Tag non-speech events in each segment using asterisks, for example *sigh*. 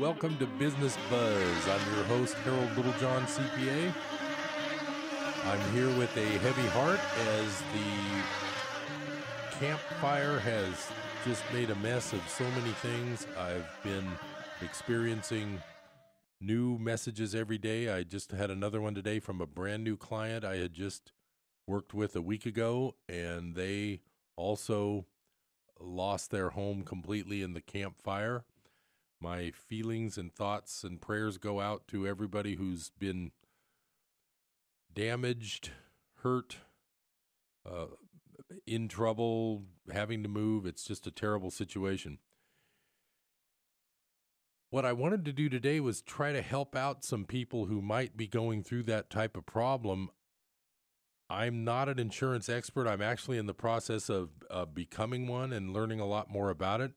Welcome to Business Buzz. I'm your host, Harold Littlejohn, CPA. I'm here with a heavy heart as the Camp Fire has just made a mess of so many things. I've been experiencing new messages every day. I just had another one today from a brand new client I had just worked with a week ago, and they also lost their home completely in the Camp Fire. My feelings and thoughts and prayers go out to everybody who's been damaged, hurt, uh, in trouble, having to move. It's just a terrible situation. What I wanted to do today was try to help out some people who might be going through that type of problem. I'm not an insurance expert. I'm actually in the process of uh, becoming one and learning a lot more about it.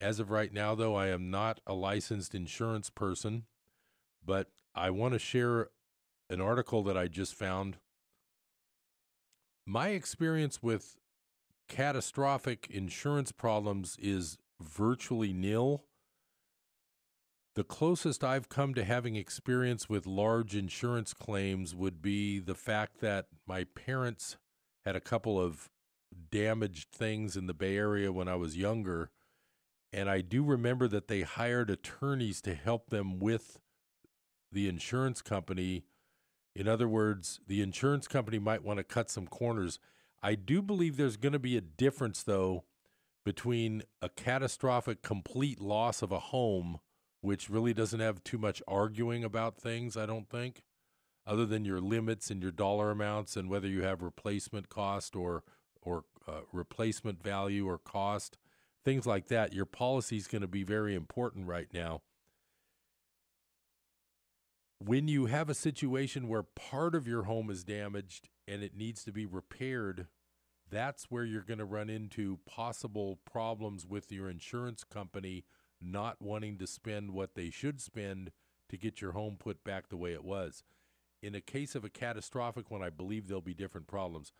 As of right now, though, I am not a licensed insurance person, but I want to share an article that I just found. My experience with catastrophic insurance problems is virtually nil. The closest I've come to having experience with large insurance claims would be the fact that my parents had a couple of damaged things in the Bay Area when I was younger. And I do remember that they hired attorneys to help them with the insurance company. In other words, the insurance company might want to cut some corners. I do believe there's going to be a difference, though, between a catastrophic complete loss of a home which really doesn't have too much arguing about things, I don't think, other than your limits and your dollar amounts and whether you have replacement cost or or uh, replacement value or cost, things like that. Your policy is going to be very important right now. When you have a situation where part of your home is damaged and it needs to be repaired, that's where you're going to run into possible problems with your insurance company not wanting to spend what they should spend to get your home put back the way it was. In a case of a catastrophic one, I believe there'll be different problems.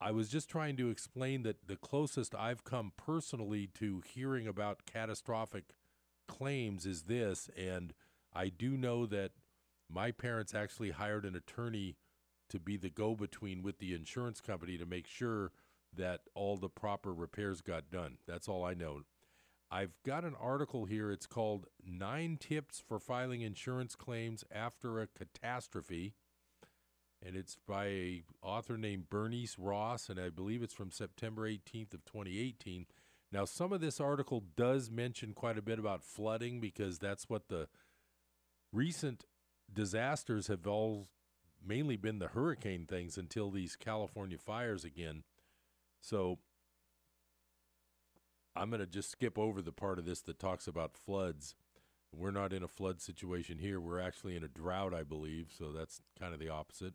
I was just trying to explain that the closest I've come personally to hearing about catastrophic claims is this, and I do know that my parents actually hired an attorney to be the go between with the insurance company to make sure that all the proper repairs got done. That's all I know. I've got an article here. It's called Nine Tips for Filing Insurance Claims After a Catastrophe. And it's by a author named Bernice Ross, and I believe it's from September 18th of 2018. Now, some of this article does mention quite a bit about flooding because that's what the recent disasters have all mainly been the hurricane things until these California fires again. So I'm going to just skip over the part of this that talks about floods. We're not in a flood situation here. We're actually in a drought, I believe. So that's kind of the opposite.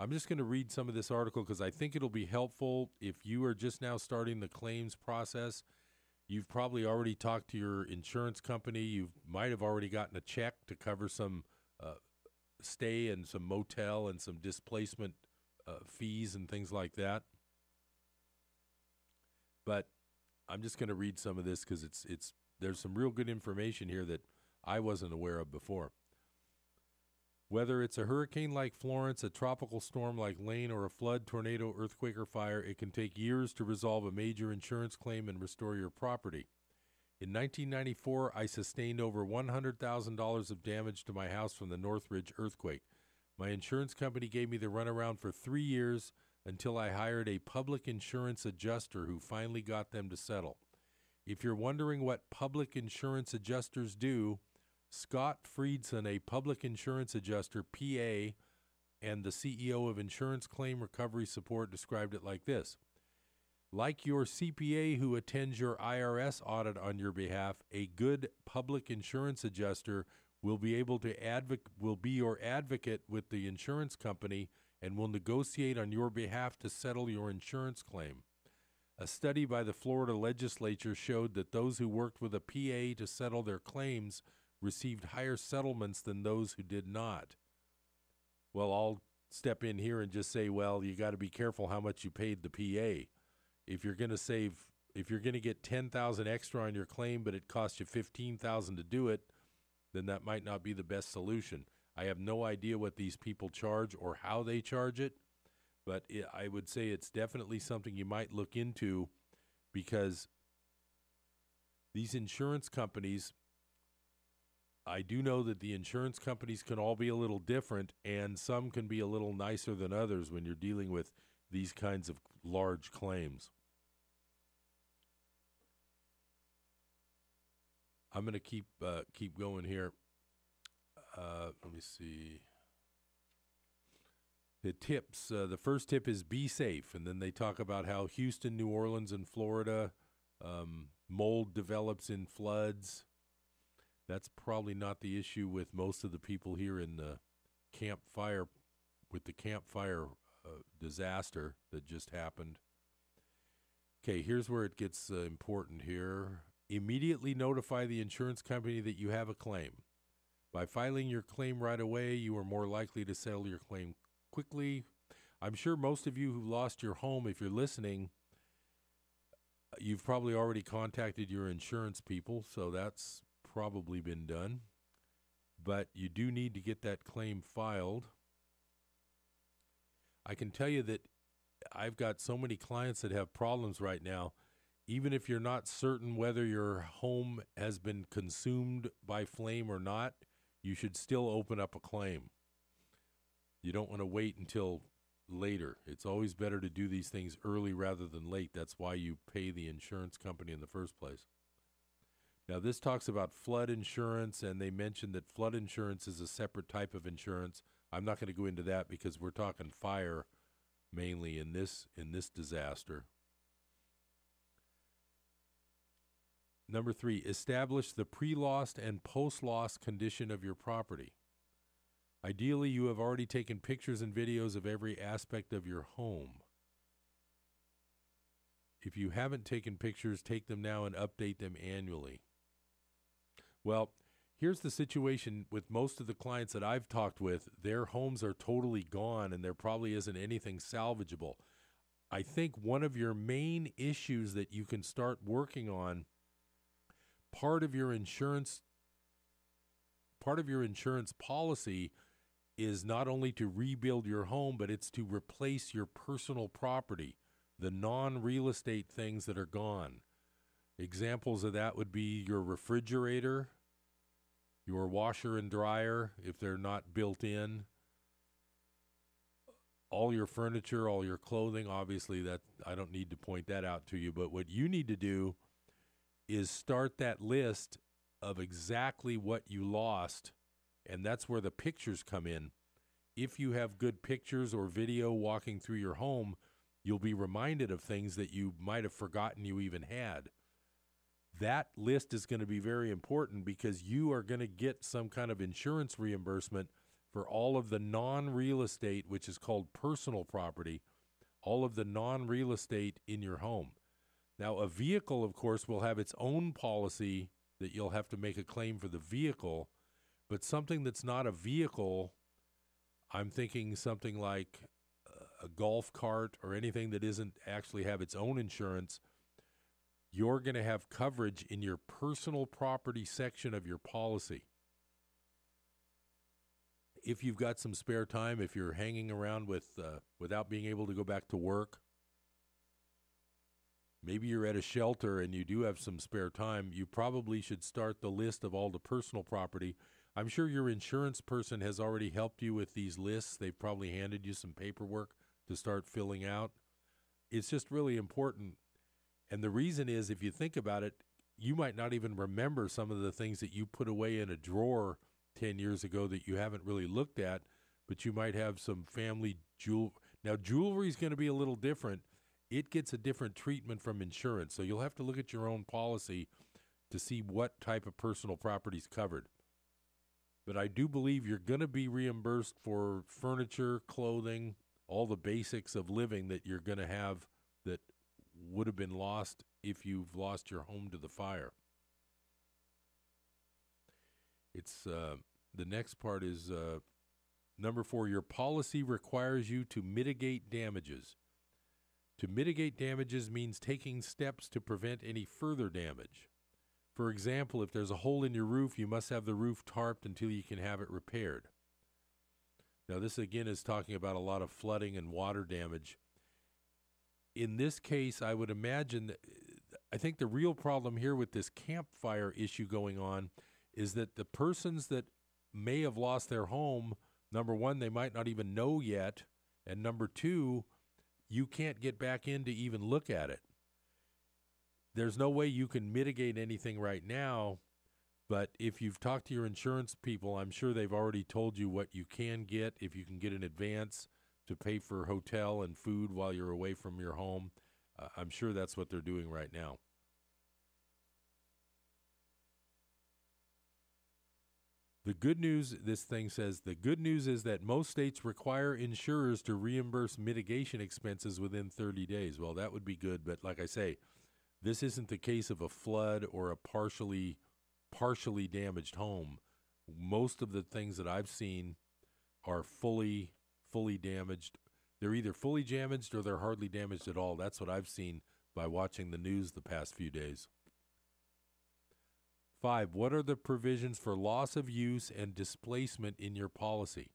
I'm just going to read some of this article because I think it'll be helpful if you are just now starting the claims process. You've probably already talked to your insurance company. You might have already gotten a check to cover some uh, stay and some motel and some displacement uh, fees and things like that. But I'm just going to read some of this because it's it's there's some real good information here that I wasn't aware of before. Whether it's a hurricane like Florence, a tropical storm like Lane, or a flood, tornado, earthquake, or fire, it can take years to resolve a major insurance claim and restore your property. In 1994, I sustained over $100,000 of damage to my house from the Northridge earthquake. My insurance company gave me the runaround for three years until I hired a public insurance adjuster who finally got them to settle. If you're wondering what public insurance adjusters do, Scott Friedson, a public insurance adjuster, PA, and the CEO of Insurance Claim Recovery Support described it like this. Like your CPA who attends your IRS audit on your behalf, a good public insurance adjuster will be able to advoc- will be your advocate with the insurance company and will negotiate on your behalf to settle your insurance claim. A study by the Florida legislature showed that those who worked with a PA to settle their claims received higher settlements than those who did not. Well, I'll step in here and just say, well, you got to be careful how much you paid the PA. If you're going to save if you're going to get 10,000 extra on your claim but it costs you 15,000 to do it, then that might not be the best solution. I have no idea what these people charge or how they charge it, but it, I would say it's definitely something you might look into because these insurance companies I do know that the insurance companies can all be a little different and some can be a little nicer than others when you're dealing with these kinds of large claims. I'm going to keep uh, keep going here. Uh, let me see. The tips. Uh, the first tip is be safe, and then they talk about how Houston, New Orleans, and Florida um, mold develops in floods. That's probably not the issue with most of the people here in the Camp Fire with the Camp Fire uh, disaster that just happened. Okay, here's where it gets uh, important here. Immediately notify the insurance company that you have a claim. By filing your claim right away, you are more likely to settle your claim quickly. I'm sure most of you who lost your home, if you're listening, you've probably already contacted your insurance people, so that's probably been done. But you do need to get that claim filed. I can tell you that I've got so many clients that have problems right now. Even if you're not certain whether your home has been consumed by flame or not, you should still open up a claim. You don't want to wait until later. It's always better to do these things early rather than late. That's why you pay the insurance company in the first place. Now, this talks about flood insurance, and they mentioned that flood insurance is a separate type of insurance. I'm not going to go into that because we're talking fire mainly in this in this disaster. Number three, establish the pre-loss and post-loss condition of your property. Ideally, you have already taken pictures and videos of every aspect of your home. If you haven't taken pictures, take them now and update them annually. Well, here's the situation with most of the clients that I've talked with their homes are totally gone and there probably isn't anything salvageable. I think one of your main issues that you can start working on part of your insurance part of your insurance policy is not only to rebuild your home but it's to replace your personal property the non-real estate things that are gone examples of that would be your refrigerator your washer and dryer if they're not built in all your furniture all your clothing obviously that I don't need to point that out to you but what you need to do is start that list of exactly what you lost, and that's where the pictures come in. If you have good pictures or video walking through your home, you'll be reminded of things that you might have forgotten you even had. That list is going to be very important because you are going to get some kind of insurance reimbursement for all of the non real estate, which is called personal property, all of the non real estate in your home. Now, a vehicle, of course, will have its own policy that you'll have to make a claim for the vehicle, but something that's not a vehicle, I'm thinking something like a golf cart or anything that isn't actually have its own insurance, you're going to have coverage in your personal property section of your policy. If you've got some spare time, if you're hanging around with uh, without being able to go back to work, maybe you're at a shelter and you do have some spare time, you probably should start the list of all the personal property. I'm sure your insurance person has already helped you with these lists. They've probably handed you some paperwork to start filling out. It's just really important. And the reason is, if you think about it, you might not even remember some of the things that you put away in a drawer 10 years ago that you haven't really looked at, but you might have some family jewel. Now, jewelry is going to be a little different it gets a different treatment from insurance. So you'll have to look at your own policy to see what type of personal property is covered. But I do believe you're going to be reimbursed for furniture, clothing, all the basics of living that you're going to have would have been lost if you've lost your home to the fire. It's uh, the next part is uh, number four. Your policy requires you to mitigate damages To mitigate damages means taking steps to prevent any further damage. For example, if there's a hole in your roof, you must have the roof tarped until you can have it repaired. Now, this again is talking about a lot of flooding and water damage. In this case, I would imagine that I think the real problem here with this Camp Fire issue going on is that the persons that may have lost their home, number one, they might not even know yet. And number two, you can't get back in to even look at it. There's no way you can mitigate anything right now. But if you've talked to your insurance people, I'm sure they've already told you what you can get if you can get in advance to pay for hotel and food while you're away from your home. Uh, I'm sure that's what they're doing right now. The good news, this thing says, the good news is that most states require insurers to reimburse mitigation expenses within 30 days. Well, that would be good, but like I say, this isn't the case of a flood or a partially partially damaged home. Most of the things that I've seen are fully fully damaged. They're either fully damaged or they're hardly damaged at all. That's what I've seen by watching the news the past few days. Five, what are the provisions for loss of use and displacement in your policy?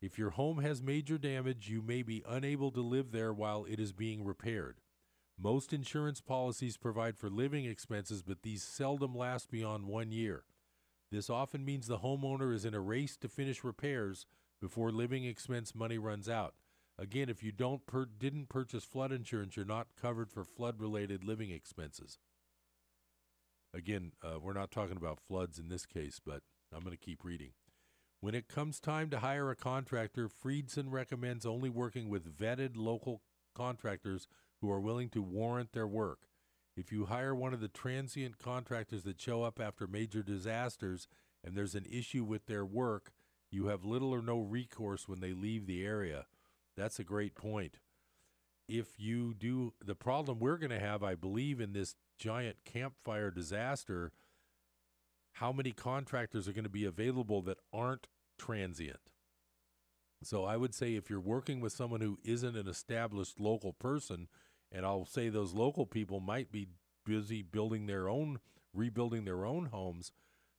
If your home has major damage, you may be unable to live there while it is being repaired. Most insurance policies provide for living expenses, but these seldom last beyond one year. This often means the homeowner is in a race to finish repairs before living expense money runs out. Again, if you don't per- didn't purchase flood insurance, you're not covered for flood related living expenses. Again, uh, we're not talking about floods in this case, but I'm going to keep reading. When it comes time to hire a contractor, Friedson recommends only working with vetted local contractors who are willing to warrant their work. If you hire one of the transient contractors that show up after major disasters and there's an issue with their work, you have little or no recourse when they leave the area. That's a great point. If you do, the problem we're going to have, I believe, in this giant Camp Fire disaster, how many contractors are going to be available that aren't transient? So I would say if you're working with someone who isn't an established local person, and I'll say those local people might be busy building their own, rebuilding their own homes,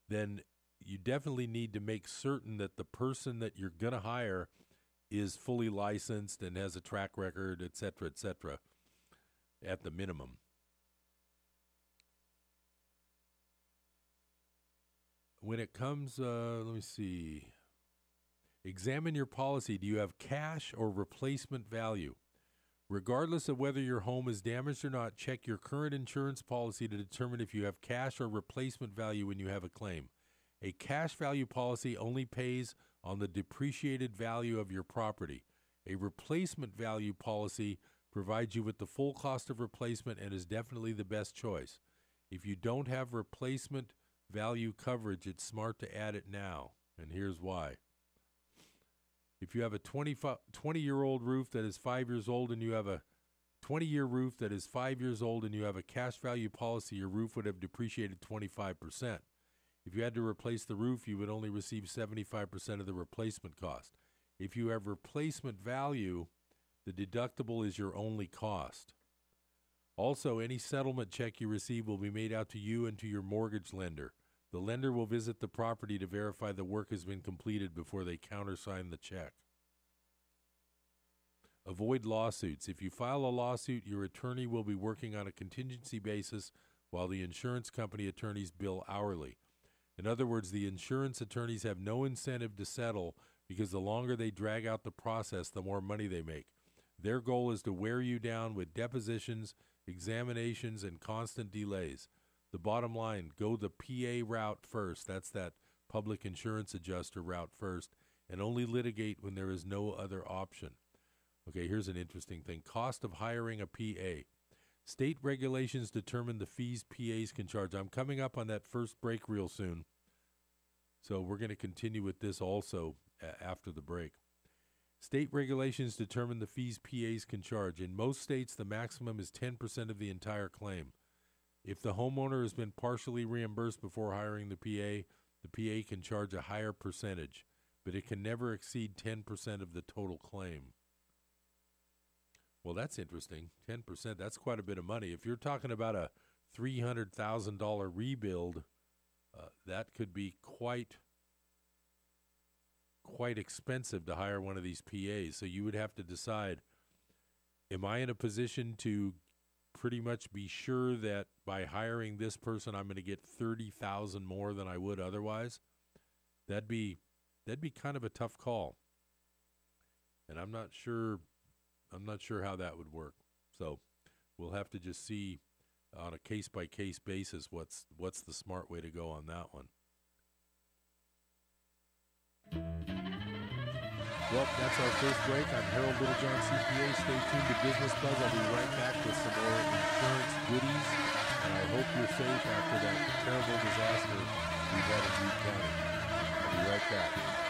then you definitely need to make certain that the person that you're going to hire is fully licensed and has a track record, et cetera, et cetera, at the minimum. when it comes, uh, let me see. Examine your policy. Do you have cash or replacement value? Regardless of whether your home is damaged or not, check your current insurance policy to determine if you have cash or replacement value when you have a claim. A cash value policy only pays on the depreciated value of your property. A replacement value policy provides you with the full cost of replacement and is definitely the best choice. If you don't have replacement value coverage, it's smart to add it now. And here's why. If you have a 20, 20 year old roof that is five years old and you have a 20 year roof that is five years old and you have a cash value policy, your roof would have depreciated 25%. If you had to replace the roof, you would only receive 75% of the replacement cost. If you have replacement value, the deductible is your only cost. Also, any settlement check you receive will be made out to you and to your mortgage lender. The lender will visit the property to verify the work has been completed before they countersign the check. Avoid lawsuits. If you file a lawsuit, your attorney will be working on a contingency basis while the insurance company attorneys bill hourly. In other words, the insurance attorneys have no incentive to settle because the longer they drag out the process, the more money they make. Their goal is to wear you down with depositions examinations, and constant delays. The bottom line go the PA route first. That's that public insurance adjuster route first, and only litigate when there is no other option. Okay, here's an interesting thing cost of hiring a PA. State regulations determine the fees PAs can charge. I'm coming up on that first break real soon. So we're going to continue with this also after the break. State regulations determine the fees PAs can charge. In most states, the maximum is 10% of the entire claim. If the homeowner has been partially reimbursed before hiring the PA, the PA can charge a higher percentage, but it can never exceed 10% of the total claim. Well, that's interesting. 10%, that's quite a bit of money. If you're talking about a $300,000 rebuild, uh, that could be quite quite expensive to hire one of these PAs. So you would have to decide am I in a position to pretty much be sure that by hiring this person I'm going to get 30,000 more than I would otherwise? That'd be that'd be kind of a tough call. And I'm not sure I'm not sure how that would work. So we'll have to just see on a case by case basis what's what's the smart way to go on that one. Well, that's our first break. I'm Harold Littlejohn, CPA. Stay tuned to Business Buzz. I'll be right back with some more insurance goodies. And I hope you're safe after that terrible disaster we've had in Butte County. I'll be right back.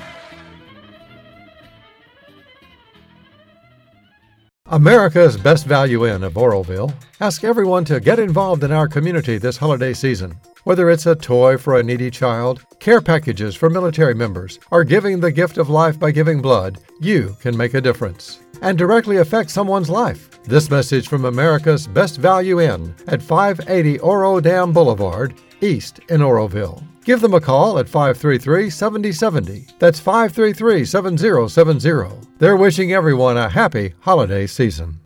America's Best Value Inn of Oroville asks everyone to get involved in our community this holiday season. Whether it's a toy for a needy child, care packages for military members, or giving the gift of life by giving blood, you can make a difference and directly affect someone's life. This message from America's Best Value Inn at 580 Oro Dam Boulevard, East in Oroville. Give them a call at 533 7070. That's 533 7070. They're wishing everyone a happy holiday season.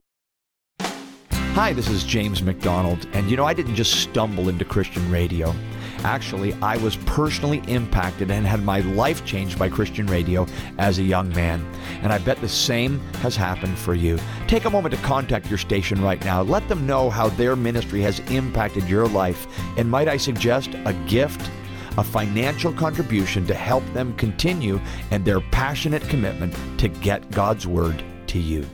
Hi, this is James McDonald, and you know, I didn't just stumble into Christian radio. Actually, I was personally impacted and had my life changed by Christian radio as a young man. And I bet the same has happened for you. Take a moment to contact your station right now. Let them know how their ministry has impacted your life. And might I suggest a gift? A financial contribution to help them continue and their passionate commitment to get God's Word to you.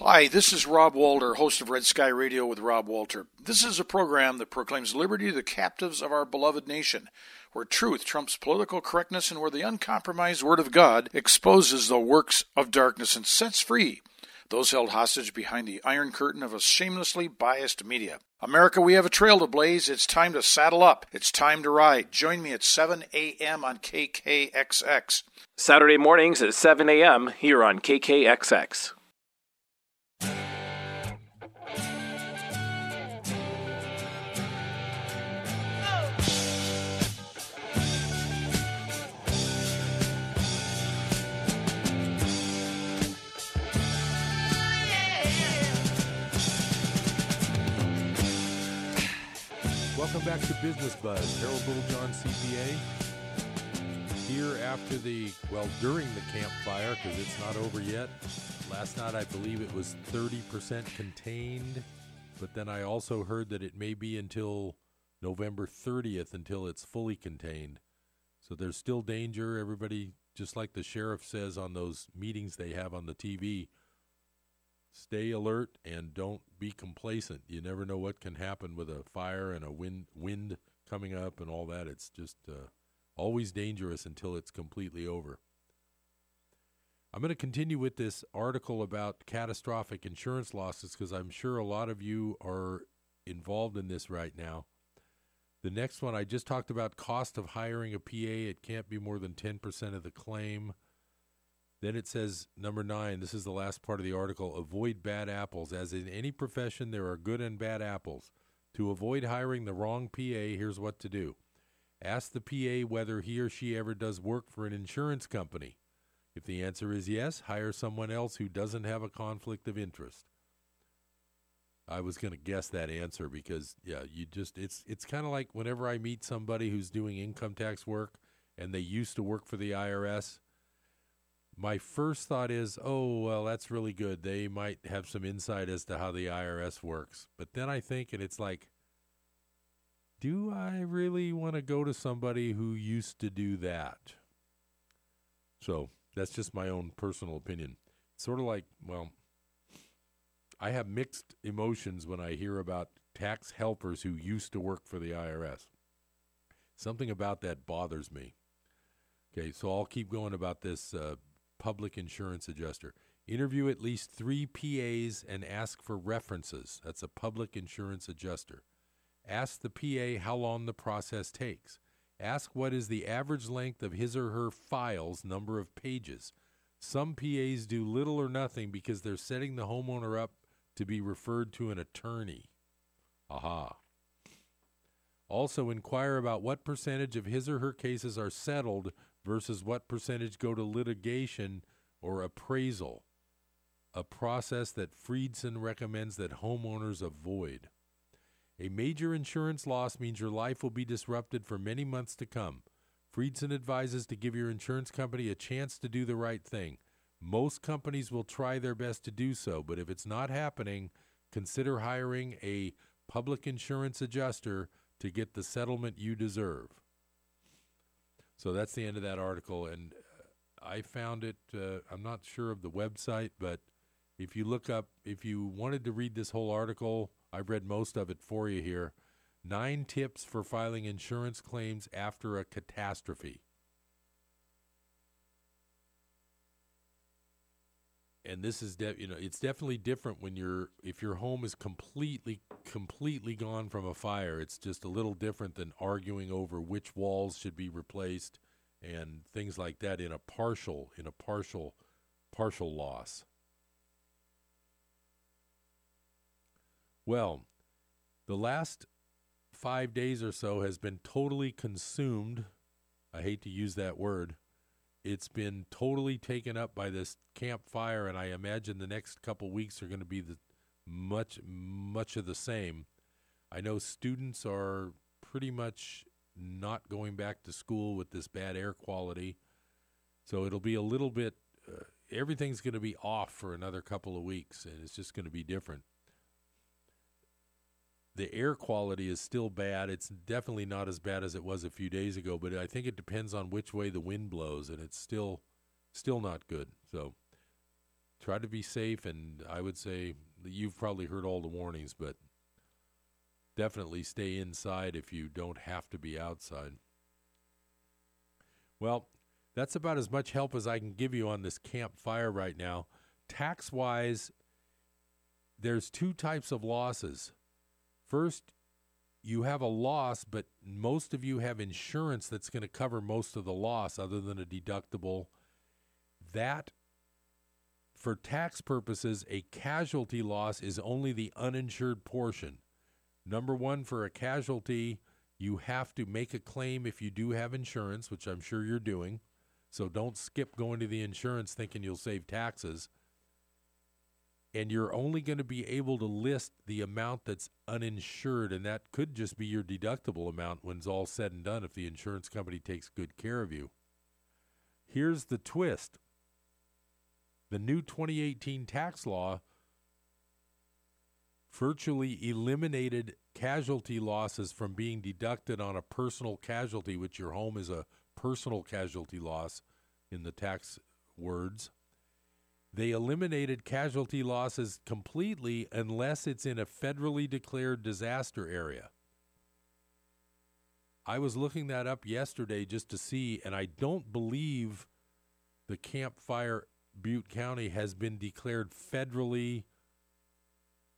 Hi, this is Rob Walter, host of Red Sky Radio with Rob Walter. This is a program that proclaims liberty to the captives of our beloved nation, where truth trumps political correctness and where the uncompromised Word of God exposes the works of darkness and sets free those held hostage behind the iron curtain of a shamelessly biased media. America, we have a trail to blaze. It's time to saddle up. It's time to ride. Join me at 7 a.m. on KKXX. Saturday mornings at 7 a.m. here on KKXX. Welcome back to Business Buzz. Harold Littlejohn, CPA. Here after the, well, during the Camp Fire, because it's not over yet. Last night, I believe it was 30% contained, but then I also heard that it may be until November 30th until it's fully contained. So there's still danger. Everybody, just like the sheriff says on those meetings they have on the TV, stay alert and don't be complacent. You never know what can happen with a fire and a wind wind coming up and all that. It's just uh, always dangerous until it's completely over. I'm going to continue with this article about catastrophic insurance losses because I'm sure a lot of you are involved in this right now. The next one I just talked about cost of hiring a PA. It can't be more than 10% of the claim. Then it says, number nine, this is the last part of the article avoid bad apples. As in any profession, there are good and bad apples. To avoid hiring the wrong PA, here's what to do ask the PA whether he or she ever does work for an insurance company. If the answer is yes, hire someone else who doesn't have a conflict of interest. I was going to guess that answer because yeah, you just it's it's kind of like whenever I meet somebody who's doing income tax work and they used to work for the IRS, my first thought is, oh, well, that's really good. They might have some insight as to how the IRS works. But then I think, and it's like, do I really want to go to somebody who used to do that? So that's just my own personal opinion. It's sort of like, well, I have mixed emotions when I hear about tax helpers who used to work for the IRS. Something about that bothers me. Okay, so I'll keep going about this uh, public insurance adjuster. Interview at least three PAs and ask for references. That's a public insurance adjuster. Ask the PA how long the process takes. Ask what is the average length of his or her file's number of pages. Some PAs do little or nothing because they're setting the homeowner up to be referred to an attorney. Aha. Also, inquire about what percentage of his or her cases are settled versus what percentage go to litigation or appraisal, a process that Friedson recommends that homeowners avoid. A major insurance loss means your life will be disrupted for many months to come. Friedson advises to give your insurance company a chance to do the right thing. Most companies will try their best to do so, but if it's not happening, consider hiring a public insurance adjuster to get the settlement you deserve. So that's the end of that article, and uh, I found it. Uh, I'm not sure of the website, but if you look up, if you wanted to read this whole article, I've read most of it for you here. Nine tips for filing insurance claims after a catastrophe. And this is de- you know it's definitely different when you're if your home is completely completely gone from a fire it's just a little different than arguing over which walls should be replaced and things like that in a partial in a partial partial loss. Well the last 5 days or so has been totally consumed i hate to use that word it's been totally taken up by this Camp Fire, and I imagine the next couple weeks are going to be the much much of the same. I know students are pretty much not going back to school with this bad air quality, so it'll be a little bit. Uh, everything's going to be off for another couple of weeks, and it's just going to be different the air quality is still bad. It's definitely not as bad as it was a few days ago, but I think it depends on which way the wind blows, and it's still still not good. So try to be safe, and I would say you've probably heard all the warnings, but definitely stay inside if you don't have to be outside. Well, that's about as much help as I can give you on this Camp Fire right now. Tax wise, there's two types of losses First, you have a loss, but most of you have insurance that's going to cover most of the loss other than a deductible. That, for tax purposes, a casualty loss is only the uninsured portion. Number one, for a casualty, you have to make a claim if you do have insurance, which I'm sure you're doing. So don't skip going to the insurance thinking you'll save taxes and you're only going to be able to list the amount that's uninsured, and that could just be your deductible amount when it's all said and done if the insurance company takes good care of you. Here's the twist the new 2018 tax law virtually eliminated casualty losses from being deducted on a personal casualty, which your home is a personal casualty loss in the tax words. They eliminated casualty losses completely unless it's in a federally declared disaster area. I was looking that up yesterday just to see, and I don't believe the Camp Fire Butte County has been declared federally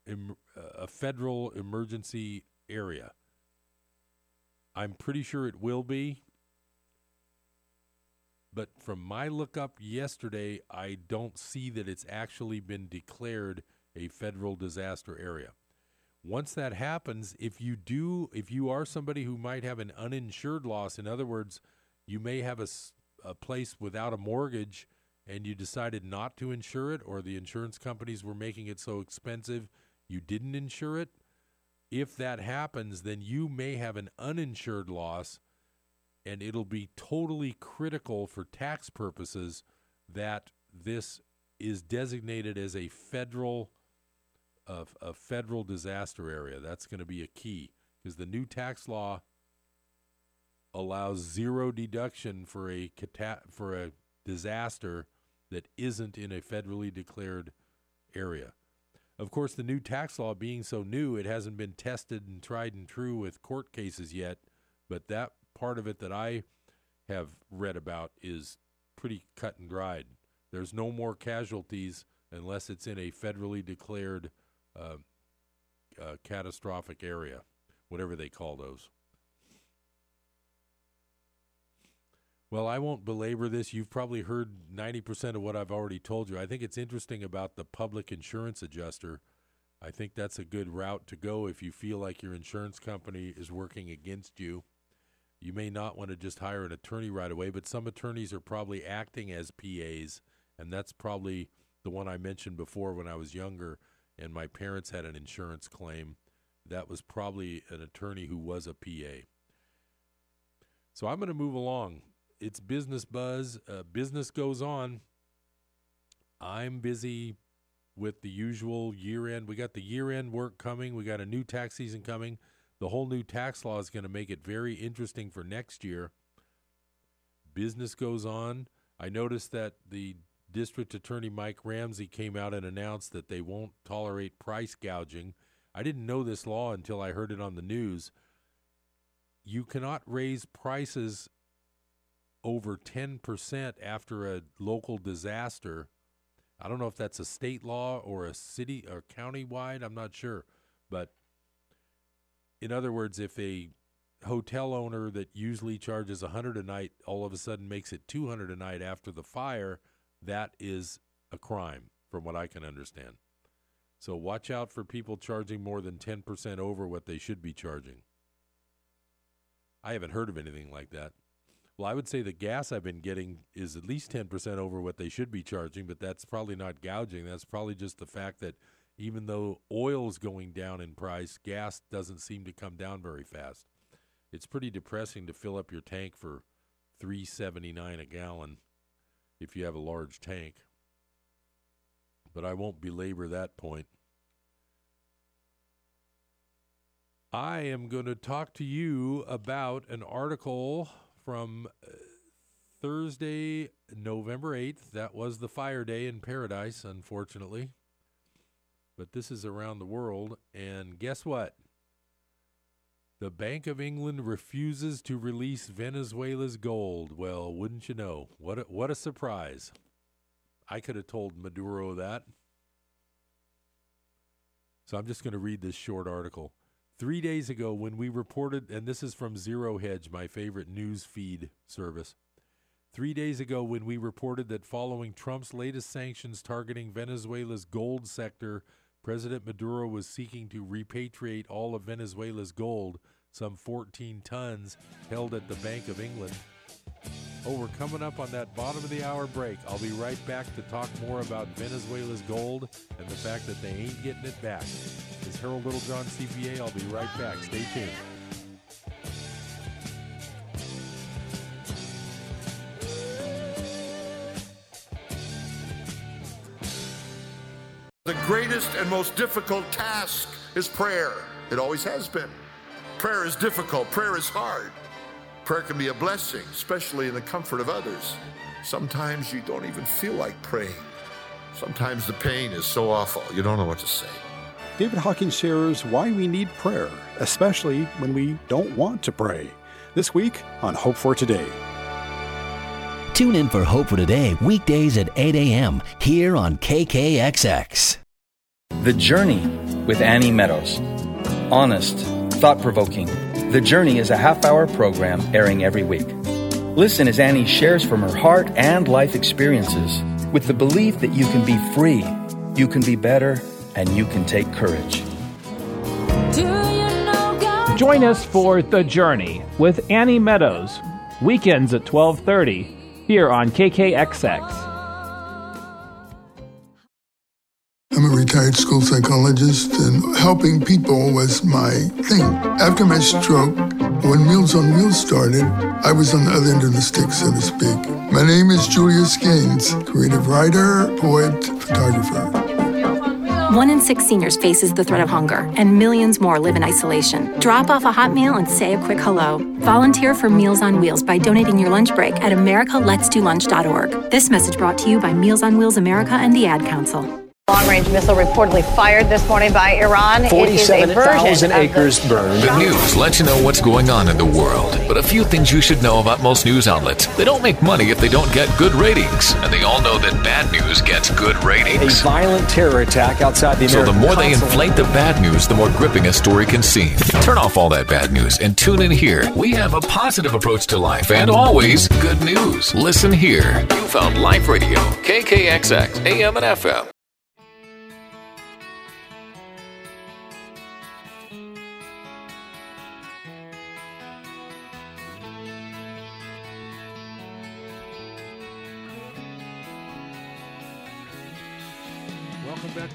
em, uh, a federal emergency area. I'm pretty sure it will be. But from my lookup yesterday, I don't see that it's actually been declared a federal disaster area. Once that happens, if you do, if you are somebody who might have an uninsured loss, in other words, you may have a, a place without a mortgage and you decided not to insure it, or the insurance companies were making it so expensive you didn't insure it. If that happens, then you may have an uninsured loss and it'll be totally critical for tax purposes that this is designated as a federal of a federal disaster area. That's going to be a key because the new tax law allows zero deduction for a for a disaster that isn't in a federally declared area. Of course, the new tax law being so new, it hasn't been tested and tried and true with court cases yet, but that part of it that I have read about is pretty cut and dried. There's no more casualties unless it's in a federally declared uh, uh, catastrophic area, whatever they call those. Well, I won't belabor this. You've probably heard 90% of what I've already told you. I think it's interesting about the public insurance adjuster. I think that's a good route to go if you feel like your insurance company is working against you. You may not want to just hire an attorney right away, but some attorneys are probably acting as PAs, and that's probably the one I mentioned before when I was younger and my parents had an insurance claim. That was probably an attorney who was a PA. So I'm going to move along. It's business buzz. Uh, business goes on. I'm busy with the usual year end. We got the year end work coming. We got a new tax season coming. The whole new tax law is going to make it very interesting for next year. Business goes on. I noticed that the District Attorney Mike Ramsey came out and announced that they won't tolerate price gouging. I didn't know this law until I heard it on the news. You cannot raise prices over 10% after a local disaster. I don't know if that's a state law or a city or county wide, I'm not sure. But in other words, if a hotel owner that usually charges 100 a night all of a sudden makes it 200 a night after the fire, that is a crime from what I can understand. So watch out for people charging more than 10% over what they should be charging. I haven't heard of anything like that. Well, I would say the gas I've been getting is at least 10% over what they should be charging, but that's probably not gouging. That's probably just the fact that even though oil's going down in price, gas doesn't seem to come down very fast. It's pretty depressing to fill up your tank for 3.79 a gallon if you have a large tank. But I won't belabor that point. I am going to talk to you about an article from uh, Thursday, November 8th. That was the fire day in paradise, unfortunately. But this is around the world. And guess what? The Bank of England refuses to release Venezuela's gold. Well, wouldn't you know? What a, what a surprise. I could have told Maduro that. So I'm just going to read this short article. Three days ago, when we reported, and this is from Zero Hedge, my favorite news feed service. Three days ago, when we reported that following Trump's latest sanctions targeting Venezuela's gold sector, President Maduro was seeking to repatriate all of Venezuela's gold, some 14 tons, held at the Bank of England. Oh, we're coming up on that bottom of the hour break. I'll be right back to talk more about Venezuela's gold and the fact that they ain't getting it back. This is Harold Littlejohn, CPA. I'll be right back. Stay tuned. Greatest and most difficult task is prayer. It always has been. Prayer is difficult, prayer is hard. Prayer can be a blessing, especially in the comfort of others. Sometimes you don't even feel like praying. Sometimes the pain is so awful, you don't know what to say. David Hawkins shares why we need prayer, especially when we don't want to pray. This week on Hope for Today. Tune in for Hope for Today, weekdays at 8 a.m. here on KKXX. The Journey with Annie Meadows. Honest, thought provoking. The Journey is a half hour program airing every week. Listen as Annie shares from her heart and life experiences with the belief that you can be free, you can be better, and you can take courage. Join us for The Journey with Annie Meadows, weekends at 12:30 here on KKXX. Retired school psychologist, and helping people was my thing. After my stroke, when Meals on Wheels started, I was on the other end of the stick, so to speak. My name is Julius Gaines, creative writer, poet, photographer. One in six seniors faces the threat of hunger, and millions more live in isolation. Drop off a hot meal and say a quick hello. Volunteer for Meals on Wheels by donating your lunch break at americaletsdolunch.org. This message brought to you by Meals on Wheels America and the Ad Council. Long-range missile reportedly fired this morning by Iran. It is a version 47,000 of the- acres burned. The news lets you know what's going on in the world, but a few things you should know about most news outlets. They don't make money if they don't get good ratings, and they all know that bad news gets good ratings. A violent terror attack outside the So the American more they inflate the bad news, the more gripping a story can seem. Turn off all that bad news and tune in here. We have a positive approach to life and always good news. Listen here. You found Life Radio, KKXX, AM and FM.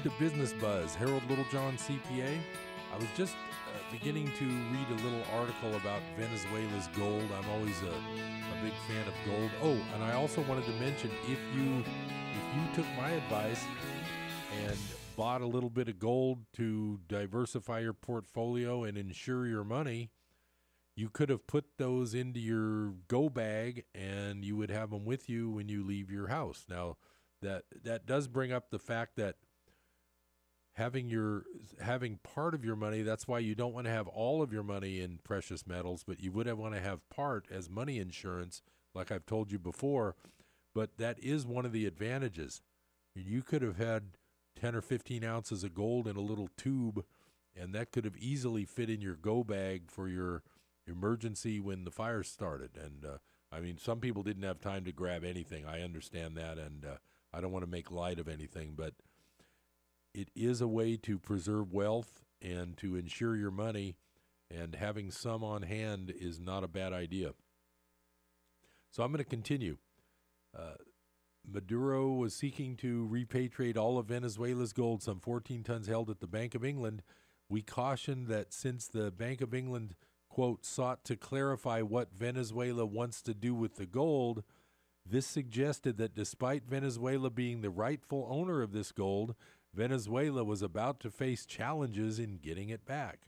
To Business Buzz. Harold Littlejohn, CPA. I was just uh, beginning to read a little article about Venezuela's gold. I'm always a, a big fan of gold. Oh, and I also wanted to mention if you if you took my advice and bought a little bit of gold to diversify your portfolio and insure your money, you could have put those into your go bag and you would have them with you when you leave your house. Now, that that does bring up the fact that having your having part of your money that's why you don't want to have all of your money in precious metals but you would want to have part as money insurance like I've told you before but that is one of the advantages. You could have had 10 or 15 ounces of gold in a little tube and that could have easily fit in your go bag for your emergency when the fire started and uh, I mean some people didn't have time to grab anything. I understand that and uh, I don't want to make light of anything but it is a way to preserve wealth and to insure your money, and having some on hand is not a bad idea. So I'm going to continue. Uh, Maduro was seeking to repatriate all of Venezuela's gold, some 14 tons held at the Bank of England. We cautioned that since the Bank of England, quote, sought to clarify what Venezuela wants to do with the gold, this suggested that despite Venezuela being the rightful owner of this gold, Venezuela was about to face challenges in getting it back.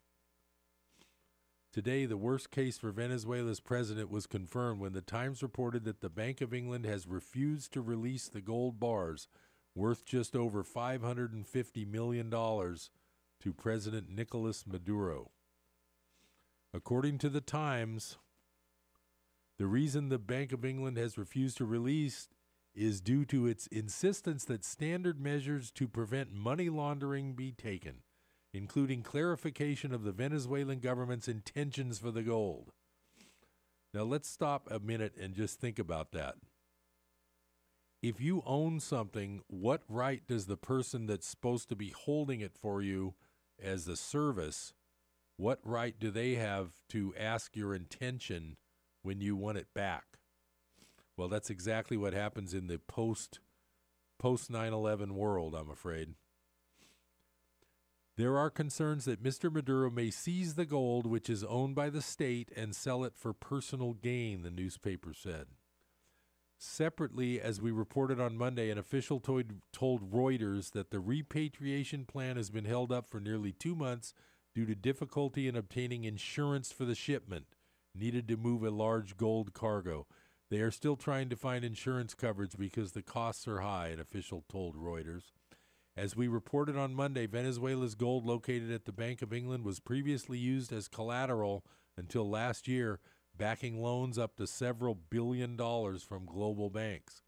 Today, the worst case for Venezuela's president was confirmed when the Times reported that the Bank of England has refused to release the gold bars worth just over $550 million to President Nicolas Maduro. According to the Times, the reason the Bank of England has refused to release is due to its insistence that standard measures to prevent money laundering be taken, including clarification of the Venezuelan government's intentions for the gold. Now, let's stop a minute and just think about that. If you own something, what right does the person that's supposed to be holding it for you as a service, what right do they have to ask your intention when you want it back? Well, that's exactly what happens in the post post 9/11 world, I'm afraid. There are concerns that Mr. Maduro may seize the gold which is owned by the state and sell it for personal gain, the newspaper said. Separately, as we reported on Monday, an official told, told Reuters that the repatriation plan has been held up for nearly two months due to difficulty in obtaining insurance for the shipment needed to move a large gold cargo. They are still trying to find insurance coverage because the costs are high, an official told Reuters. As we reported on Monday, Venezuela's gold located at the Bank of England was previously used as collateral until last year, backing loans up to several billion dollars from global banks.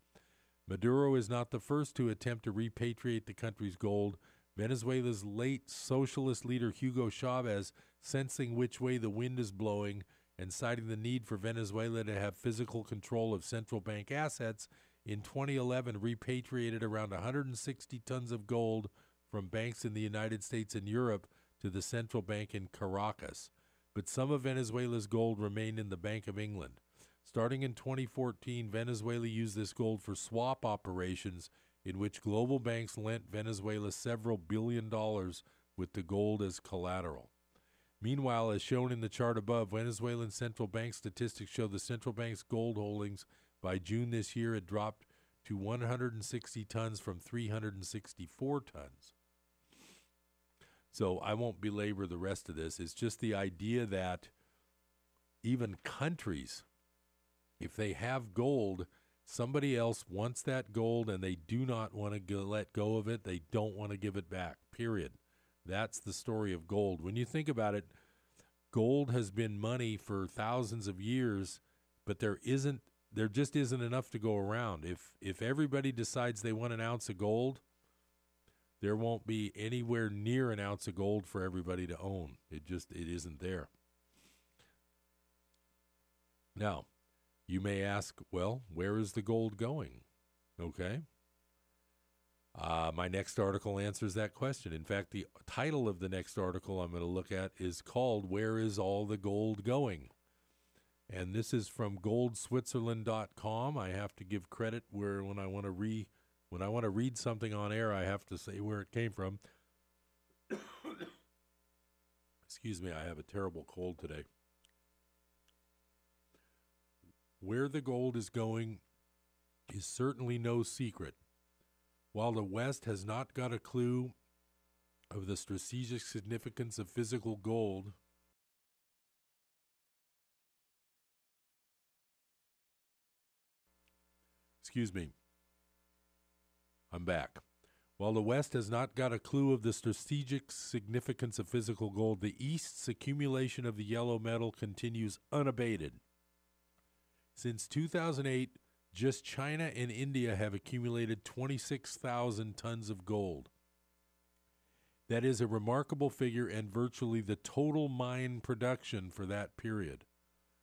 Maduro is not the first to attempt to repatriate the country's gold. Venezuela's late socialist leader Hugo Chavez, sensing which way the wind is blowing, and citing the need for Venezuela to have physical control of central bank assets, in 2011 repatriated around 160 tons of gold from banks in the United States and Europe to the central bank in Caracas. But some of Venezuela's gold remained in the Bank of England. Starting in 2014, Venezuela used this gold for swap operations in which global banks lent Venezuela several billion dollars with the gold as collateral. Meanwhile, as shown in the chart above, Venezuelan central bank statistics show the central bank's gold holdings by June this year had dropped to 160 tons from 364 tons. So I won't belabor the rest of this. It's just the idea that even countries, if they have gold, somebody else wants that gold and they do not want to let go of it. They don't want to give it back, period. That's the story of gold. When you think about it, gold has been money for thousands of years, but there isn't there just isn't enough to go around. If if everybody decides they want an ounce of gold, there won't be anywhere near an ounce of gold for everybody to own. It just it isn't there. Now, you may ask, well, where is the gold going? Okay. Uh, my next article answers that question. In fact, the title of the next article I'm going to look at is called Where is All the Gold Going? And this is from goldswitzerland.com. I have to give credit where when I want to re when I want to read something on air, I have to say where it came from. *coughs* Excuse me, I have a terrible cold today. Where the gold is going is certainly no secret. While the West has not got a clue of the strategic significance of physical gold, excuse me, I'm back. While the West has not got a clue of the strategic significance of physical gold, the East's accumulation of the yellow metal continues unabated. Since 2008, just China and India have accumulated 26,000 tons of gold. That is a remarkable figure and virtually the total mine production for that period.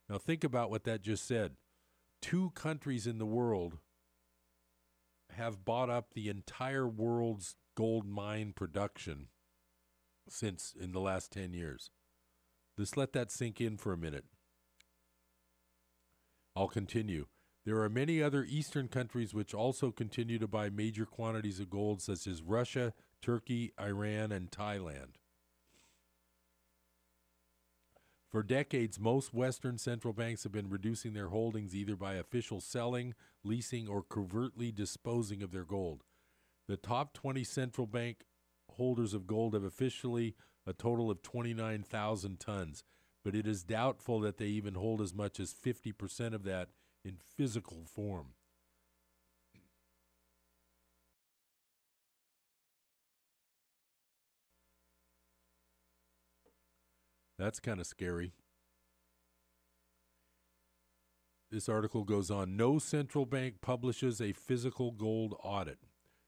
Now, think about what that just said. Two countries in the world have bought up the entire world's gold mine production since in the last 10 years. Just let that sink in for a minute. I'll continue. There are many other eastern countries which also continue to buy major quantities of gold, such as Russia, Turkey, Iran, and Thailand. For decades, most Western central banks have been reducing their holdings either by official selling, leasing, or covertly disposing of their gold. The top 20 central bank holders of gold have officially a total of 29,000 tons, but it is doubtful that they even hold as much as 50% of that in physical form. That's kind of scary. This article goes on No central bank publishes a physical gold audit.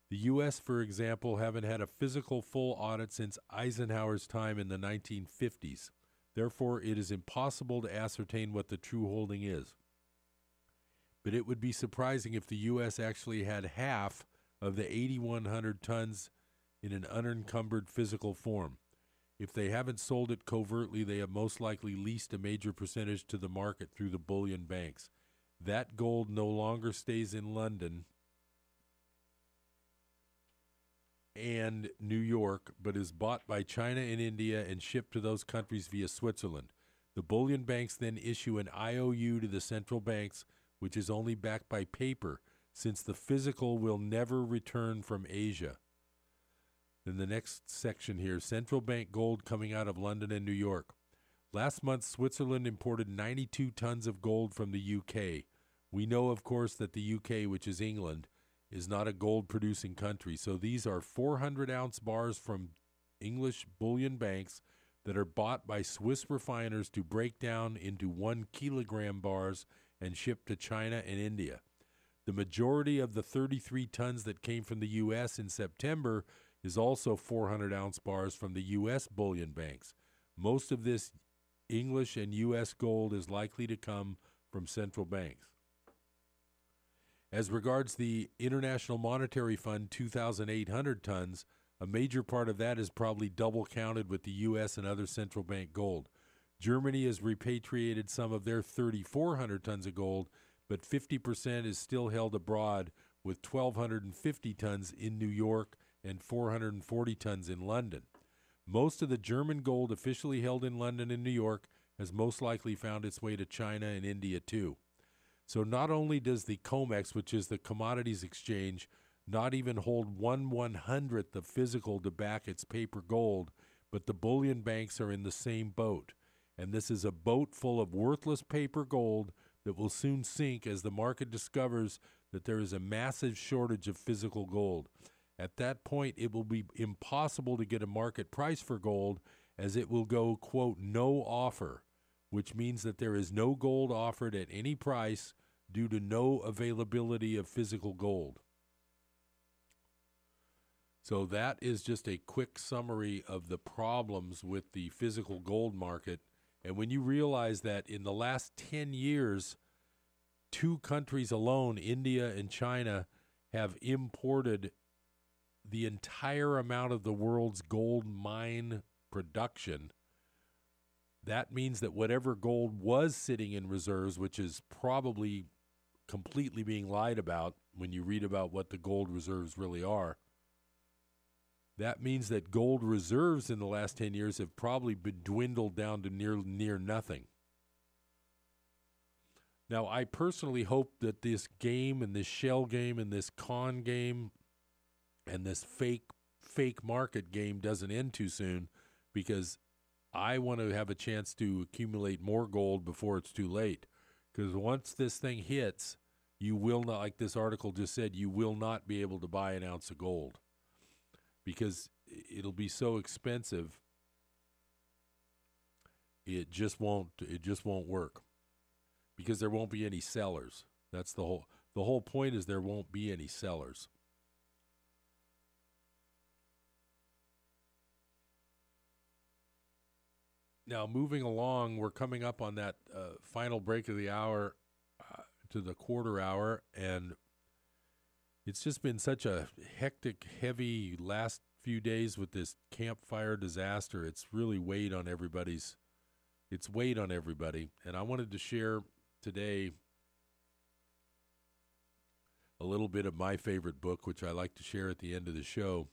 The U.S., for example, haven't had a physical full audit since Eisenhower's time in the 1950s. Therefore, it is impossible to ascertain what the true holding is. But it would be surprising if the U.S. actually had half of the 8,100 tons in an unencumbered physical form. If they haven't sold it covertly, they have most likely leased a major percentage to the market through the bullion banks. That gold no longer stays in London and New York, but is bought by China and India and shipped to those countries via Switzerland. The bullion banks then issue an IOU to the central banks, which is only backed by paper, since the physical will never return from Asia. Then the next section here central bank gold coming out of London and New York. Last month, Switzerland imported 92 tons of gold from the UK. We know, of course, that the UK, which is England, is not a gold producing country. So these are 400 ounce bars from English bullion banks that are bought by Swiss refiners to break down into one kilogram bars and shipped to China and India. The majority of the 33 tons that came from the U.S. in September is also 400 ounce bars from the U.S. bullion banks. Most of this English and U.S. gold is likely to come from central banks. As regards the International Monetary Fund 2,800 tons, a major part of that is probably double counted with the U.S. and other central bank gold. Germany has repatriated some of their 3,400 tons of gold, but 50% is still held abroad, with 1,250 tons in New York and 440 tons in London. Most of the German gold officially held in London and New York has most likely found its way to China and India too. So not only does the COMEX, which is the commodities exchange, not even hold one one hundredth of physical to back its paper gold, but the bullion banks are in the same boat. And this is a boat full of worthless paper gold that will soon sink as the market discovers that there is a massive shortage of physical gold. At that point, it will be impossible to get a market price for gold as it will go, quote, no offer, which means that there is no gold offered at any price due to no availability of physical gold. So that is just a quick summary of the problems with the physical gold market. And when you realize that in the last 10 years, two countries alone, India and China, have imported the entire amount of the world's gold mine production. That means that whatever gold was sitting in reserves, which is probably completely being lied about when you read about what the gold reserves really are, that means that gold reserves in the last 10 years have probably been dwindled down to near near nothing. Now, I personally hope that this game and this shell game and this con game and this fake fake market game doesn't end too soon because I want to have a chance to accumulate more gold before it's too late. Because once this thing hits, you will not, like this article just said, you will not be able to buy an ounce of gold because it'll be so expensive. It just won't. It just won't work because there won't be any sellers. That's the whole. The whole point is there won't be any sellers. Now, moving along, we're coming up on that uh, final break of the hour uh, to the quarter hour, and it's just been such a hectic, heavy last few days with this Camp Fire disaster. It's really weighed on everybody's. It's weighed on everybody, and I wanted to share today a little bit of my favorite book, which I like to share at the end of the show,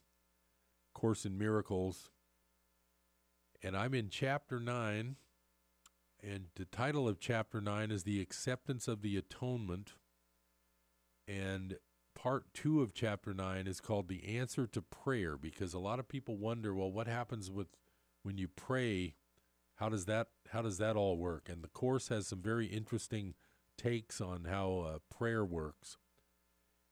Course in Miracles and I'm in chapter 9 and the title of chapter 9 is the acceptance of the atonement and part 2 of chapter 9 is called the answer to prayer because a lot of people wonder well what happens with when you pray how does that how does that all work? And the course has some very interesting takes on how uh, prayer works.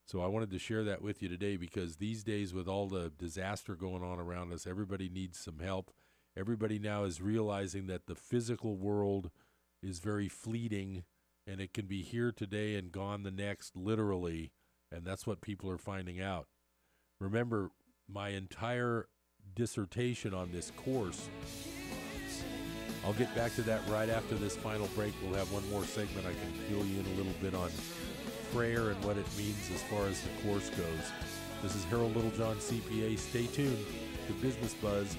So I wanted to share that with you today because these days with all the disaster going on around us everybody needs some help. Everybody now is realizing that the physical world is very fleeting and it can be here today and gone the next, literally. And that's what people are finding out. Remember, my entire dissertation on this course. I'll get back to that right after this final break. We'll have one more segment. I can fill you in a little bit on prayer and what it means as far as the course goes. This is Harold Littlejohn, CPA. Stay tuned to Business Buzz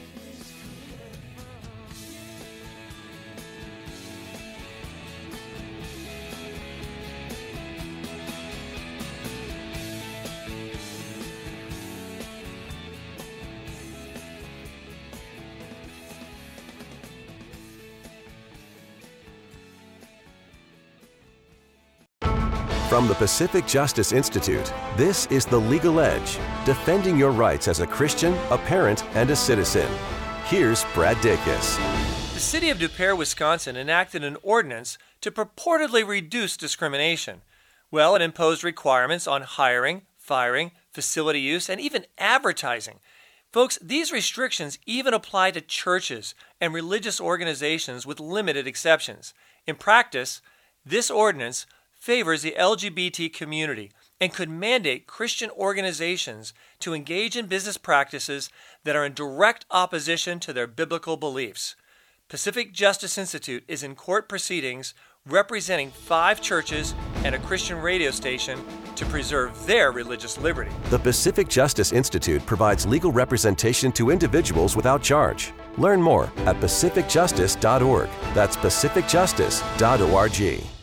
From the Pacific Justice Institute, this is The Legal Edge, defending your rights as a Christian, a parent, and a citizen. Here's Brad Dacus. The city of Des Peres, Wisconsin enacted an ordinance to purportedly reduce discrimination. Well, it imposed requirements on hiring, firing, facility use, and even advertising. Folks, these restrictions even apply to churches and religious organizations with limited exceptions. In practice, this ordinance favors the LGBT community and could mandate Christian organizations to engage in business practices that are in direct opposition to their biblical beliefs. Pacific Justice Institute is in court proceedings representing five churches and a Christian radio station to preserve their religious liberty. The Pacific Justice Institute provides legal representation to individuals without charge. Learn more at pacificjustice.org. That's pacificjustice.org.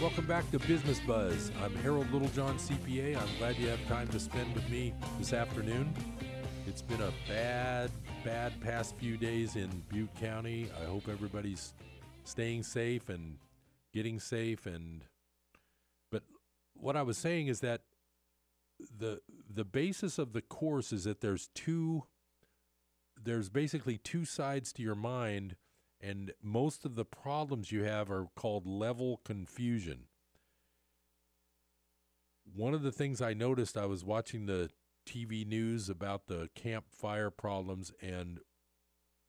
Welcome back to Business Buzz. I'm Harold Littlejohn, CPA. I'm glad you have time to spend with me this afternoon. It's been a bad, bad past few days in Butte County. I hope everybody's staying safe and getting safe and but what I was saying is that the the basis of the course is that there's two there's basically two sides to your mind and most of the problems you have are called level confusion. One of the things I noticed I was watching the TV news about the Camp Fire problems and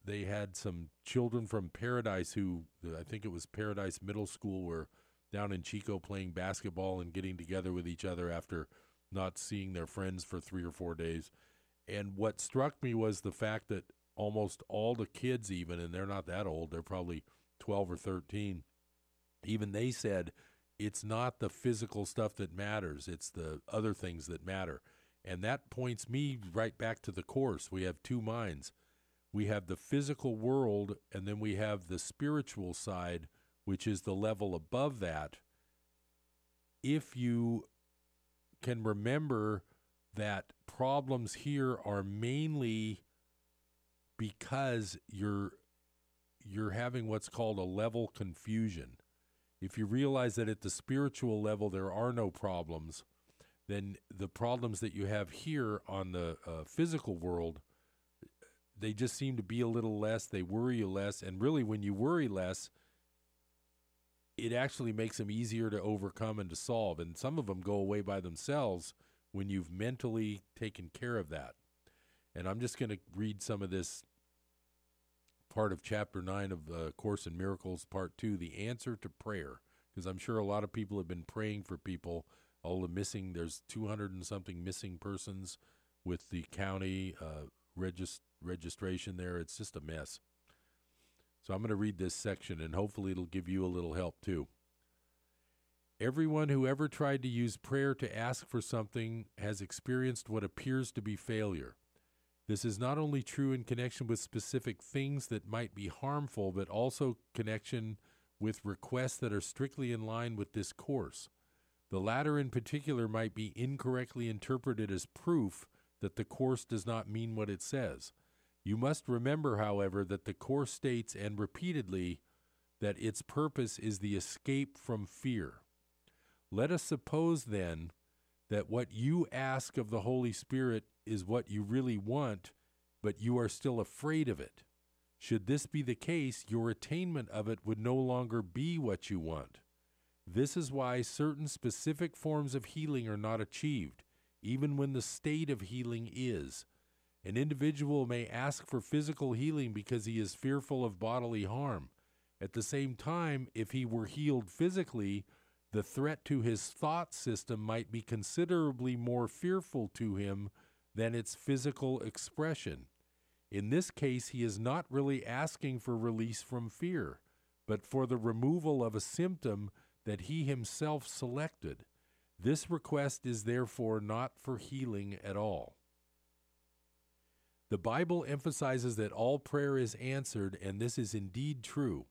they had some children from Paradise who I think it was Paradise Middle School were down in Chico playing basketball and getting together with each other after not seeing their friends for 3 or 4 days. And what struck me was the fact that almost all the kids even and they're not that old, they're probably 12 or 13. Even they said it's not the physical stuff that matters, it's the other things that matter. And that points me right back to the course. We have two minds we have the physical world, and then we have the spiritual side, which is the level above that. If you can remember that problems here are mainly because you're you're having what's called a level confusion. If you realize that at the spiritual level there are no problems, then the problems that you have here on the uh, physical world they just seem to be a little less. They worry you less, and really, when you worry less, it actually makes them easier to overcome and to solve. And some of them go away by themselves when you've mentally taken care of that. And I'm just going to read some of this part of chapter 9 of uh, Course in Miracles, part 2, the answer to prayer. Because I'm sure a lot of people have been praying for people. All the missing, there's 200 and something missing persons with the county uh, registration there. It's just a mess. So I'm going to read this section and hopefully it'll give you a little help too. Everyone who ever tried to use prayer to ask for something has experienced what appears to be failure. This is not only true in connection with specific things that might be harmful, but also connection with requests that are strictly in line with this course. The latter, in particular, might be incorrectly interpreted as proof that the course does not mean what it says. You must remember, however, that the Course states, and repeatedly, that its purpose is the escape from fear. Let us suppose, then, that what you ask of the Holy Spirit is what you really want, but you are still afraid of it. Should this be the case, your attainment of it would no longer be what you want. This is why certain specific forms of healing are not achieved, even when the state of healing is. An individual may ask for physical healing because he is fearful of bodily harm. At the same time, if he were healed physically, the threat to his thought system might be considerably more fearful to him than its physical expression. In this case, he is not really asking for release from fear, but for the removal of a symptom that he himself selected. This request is therefore not for healing at all. The Bible emphasizes that all prayer is answered, and this is indeed true.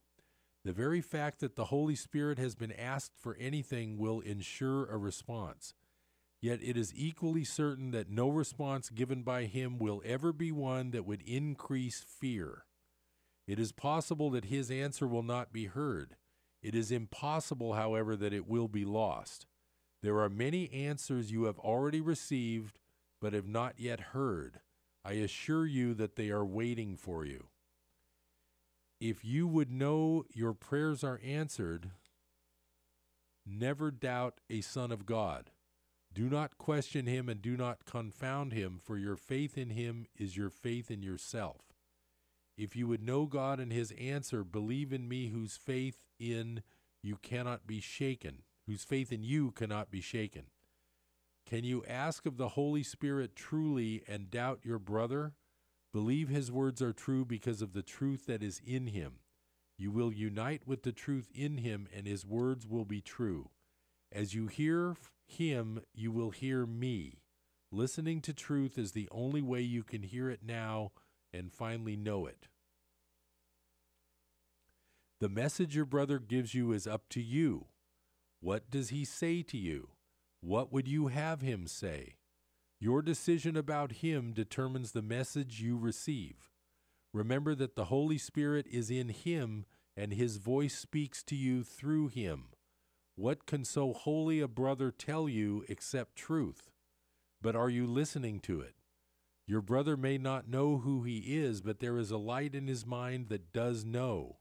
The very fact that the Holy Spirit has been asked for anything will ensure a response. Yet it is equally certain that no response given by Him will ever be one that would increase fear. It is possible that His answer will not be heard. It is impossible, however, that it will be lost. There are many answers you have already received, but have not yet heard. I assure you that they are waiting for you. If you would know your prayers are answered, never doubt a Son of God. Do not question him and do not confound him, for your faith in him is your faith in yourself. If you would know God and his answer, believe in me whose faith in you cannot be shaken, whose faith in you cannot be shaken. Can you ask of the Holy Spirit truly and doubt your brother? Believe his words are true because of the truth that is in him. You will unite with the truth in him, and his words will be true. As you hear him, you will hear me. Listening to truth is the only way you can hear it now and finally know it. The message your brother gives you is up to you. What does he say to you? What would you have him say? Your decision about him determines the message you receive. Remember that the Holy Spirit is in him and his voice speaks to you through him. What can so holy a brother tell you except truth? But are you listening to it? Your brother may not know who he is, but there is a light in his mind that does know.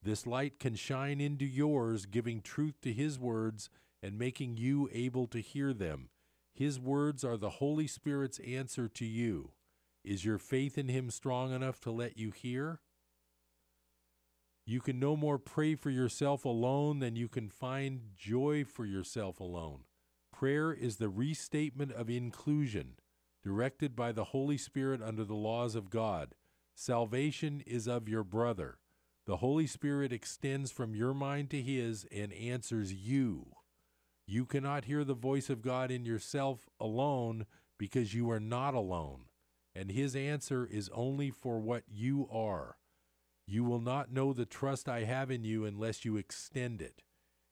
This light can shine into yours, giving truth to his words and making you able to hear them. His words are the Holy Spirit's answer to you. Is your faith in him strong enough to let you hear? You can no more pray for yourself alone than you can find joy for yourself alone. Prayer is the restatement of inclusion, directed by the Holy Spirit under the laws of God. Salvation is of your brother. The Holy Spirit extends from your mind to his and answers you. You cannot hear the voice of God in yourself alone because you are not alone, and his answer is only for what you are. You will not know the trust I have in you unless you extend it.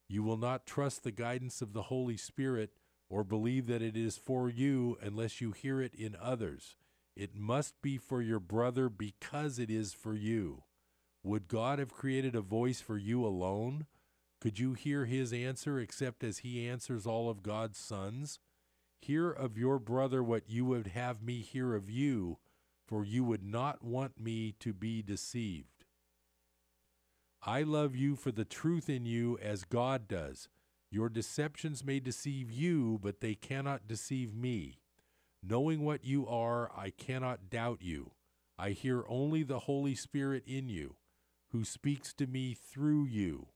You will not trust the guidance of the Holy Spirit or believe that it is for you unless you hear it in others. It must be for your brother because it is for you. Would God have created a voice for you alone? Could you hear his answer except as he answers all of God's sons? Hear of your brother what you would have me hear of you, for you would not want me to be deceived. I love you for the truth in you as God does. Your deceptions may deceive you, but they cannot deceive me. Knowing what you are, I cannot doubt you. I hear only the Holy Spirit in you, who speaks to me through you.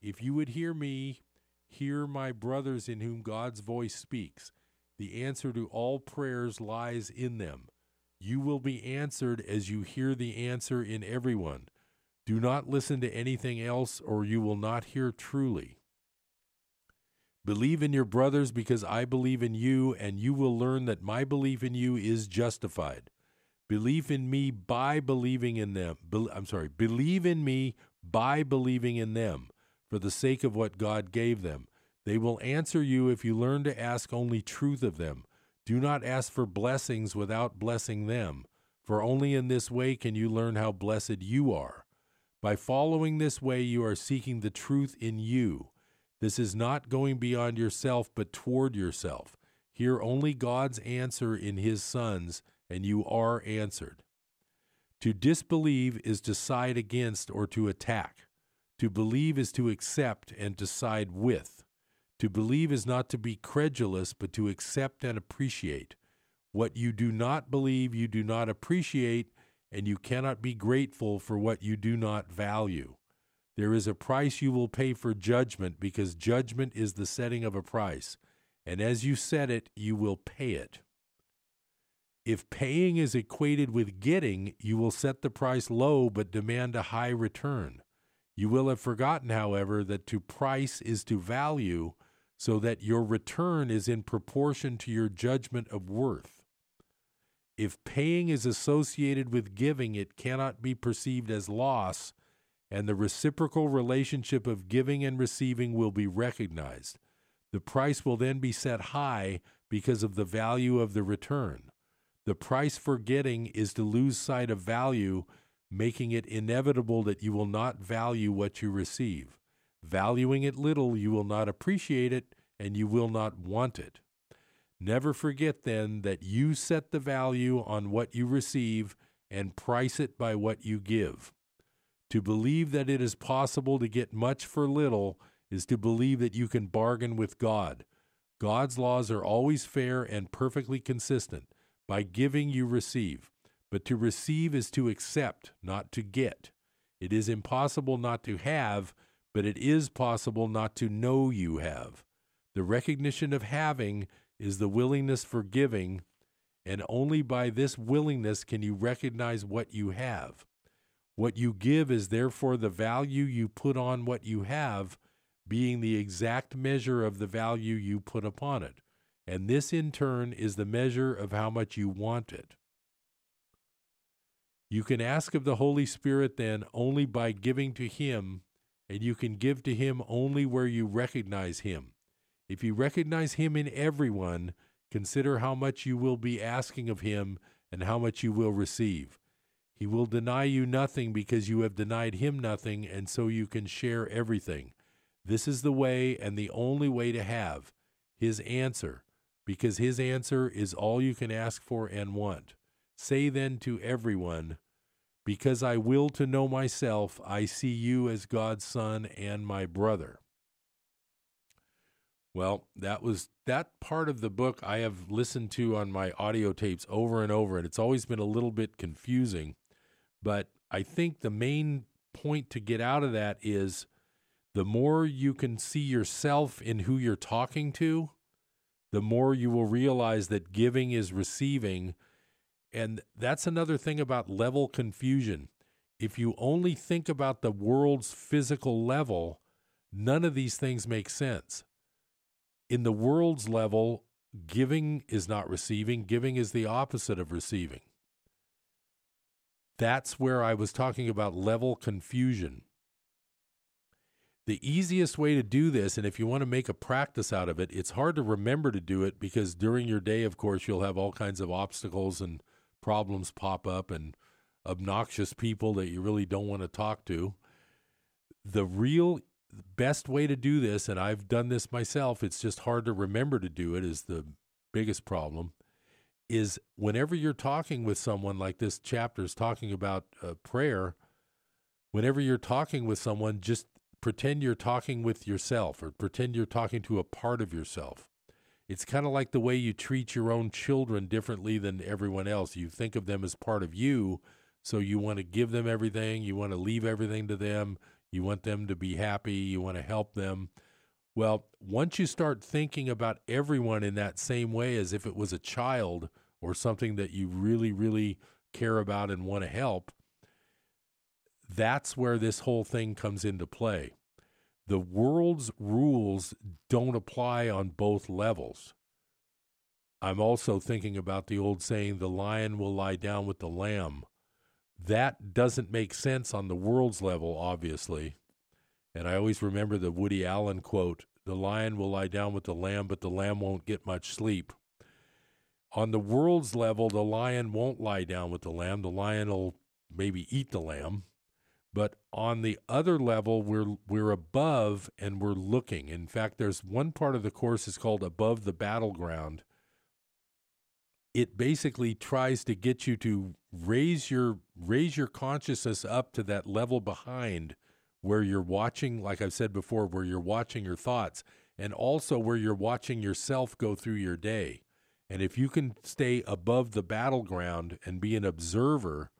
If you would hear me, hear my brothers in whom God's voice speaks. The answer to all prayers lies in them. You will be answered as you hear the answer in everyone. Do not listen to anything else, or you will not hear truly. Believe in your brothers because I believe in you, and you will learn that my belief in you is justified. Believe in me by believing in them. Be, I'm sorry, believe in me by believing in them for the sake of what God gave them. They will answer you if you learn to ask only truth of them. Do not ask for blessings without blessing them, for only in this way can you learn how blessed you are. By following this way, you are seeking the truth in you. This is not going beyond yourself, but toward yourself. Hear only God's answer in His sons, and you are answered. To disbelieve is to side against or to attack. To believe is to accept and decide with. To believe is not to be credulous, but to accept and appreciate. What you do not believe, you do not appreciate, and you cannot be grateful for what you do not value. There is a price you will pay for judgment because judgment is the setting of a price, and as you set it, you will pay it. If paying is equated with getting, you will set the price low but demand a high return. You will have forgotten, however, that to price is to value, so that your return is in proportion to your judgment of worth. If paying is associated with giving, it cannot be perceived as loss, and the reciprocal relationship of giving and receiving will be recognized. The price will then be set high because of the value of the return. The price for getting is to lose sight of value, making it inevitable that you will not value what you receive. Valuing it little, you will not appreciate it, and you will not want it. Never forget then that you set the value on what you receive and price it by what you give. To believe that it is possible to get much for little is to believe that you can bargain with God. God's laws are always fair and perfectly consistent. By giving, you receive. But to receive is to accept, not to get. It is impossible not to have, but it is possible not to know you have. The recognition of having is the willingness for giving, and only by this willingness can you recognize what you have. What you give is therefore the value you put on what you have, being the exact measure of the value you put upon it. And this in turn is the measure of how much you want it. You can ask of the Holy Spirit then only by giving to Him and you can give to him only where you recognize him. If you recognize him in everyone, consider how much you will be asking of him and how much you will receive. He will deny you nothing because you have denied him nothing, and so you can share everything. This is the way and the only way to have his answer, because his answer is all you can ask for and want. Say then to everyone, Because I will to know myself, I see you as God's Son and my brother. Well, that was that part of the book I have listened to on my audio tapes over and over, and it's always been a little bit confusing. But I think the main point to get out of that is the more you can see yourself in who you're talking to, the more you will realize that giving is receiving. And that's another thing about level confusion. If you only think about the world's physical level, none of these things make sense. In the world's level, giving is not receiving, giving is the opposite of receiving. That's where I was talking about level confusion. The easiest way to do this, and if you want to make a practice out of it, it's hard to remember to do it because during your day, of course, you'll have all kinds of obstacles and problems pop up and obnoxious people that you really don't want to talk to. The real best way to do this, and I've done this myself, it's just hard to remember to do it, is the biggest problem is whenever you're talking with someone like this chapter is talking about uh, prayer, whenever you're talking with someone, just pretend you're talking with yourself or pretend you're talking to a part of yourself. It's kind of like the way you treat your own children differently than everyone else. You think of them as part of you, so you want to give them everything, you want to leave everything to them, you want them to be happy, you want to help them. Well, once you start thinking about everyone in that same way as if it was a child or something that you really, really care about and want to help, that's where this whole thing comes into play. The world's rules don't apply on both levels. I'm also thinking about the old saying, the lion will lie down with the lamb. That doesn't make sense on the world's level, obviously. And I always remember the Woody Allen quote The lion will lie down with the lamb, but the lamb won't get much sleep. On the world's level, the lion won't lie down with the lamb. The lion will maybe eat the lamb. But on the other level, we're we're above and we're looking. In fact, there's one part of the course is called above the battleground. It basically tries to get you to raise your raise your consciousness up to that level behind where you're watching, like I've said before, where you're watching your thoughts and also where you're watching yourself go through your day. And if you can stay above the battleground and be an observer,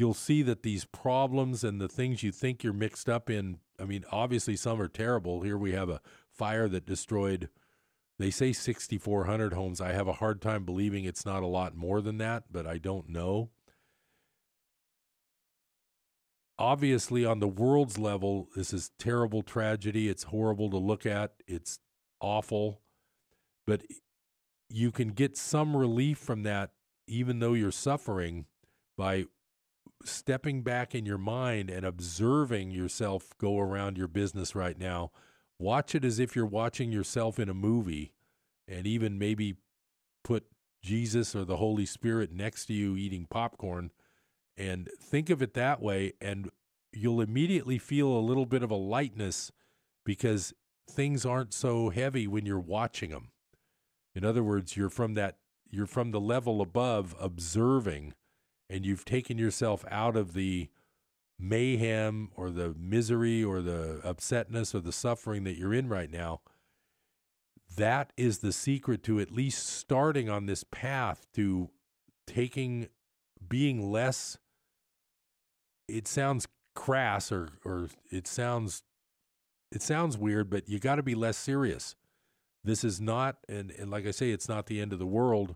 you'll see that these problems and the things you think you're mixed up in, I mean, obviously some are terrible. Here we have a fire that destroyed, they say 6,400 homes. I have a hard time believing it's not a lot more than that, but I don't know obviously on the world's level this is terrible tragedy it's horrible to look at it's awful but you can get some relief from that even though you're suffering by stepping back in your mind and observing yourself go around your business right now. Watch it as if you're watching yourself in a movie and even maybe put Jesus or the Holy Spirit next to you eating popcorn. And think of it that way and you'll immediately feel a little bit of a lightness because things aren't so heavy when you're watching them in other words you're from that you're from the level above observing and you've taken yourself out of the mayhem or the misery or the upsetness or the suffering that you're in right now that is the secret to at least starting on this path to taking being less it sounds crass or or it sounds it sounds weird, but you got to be less serious. This is not, and, and like I say, it's not the end of the world.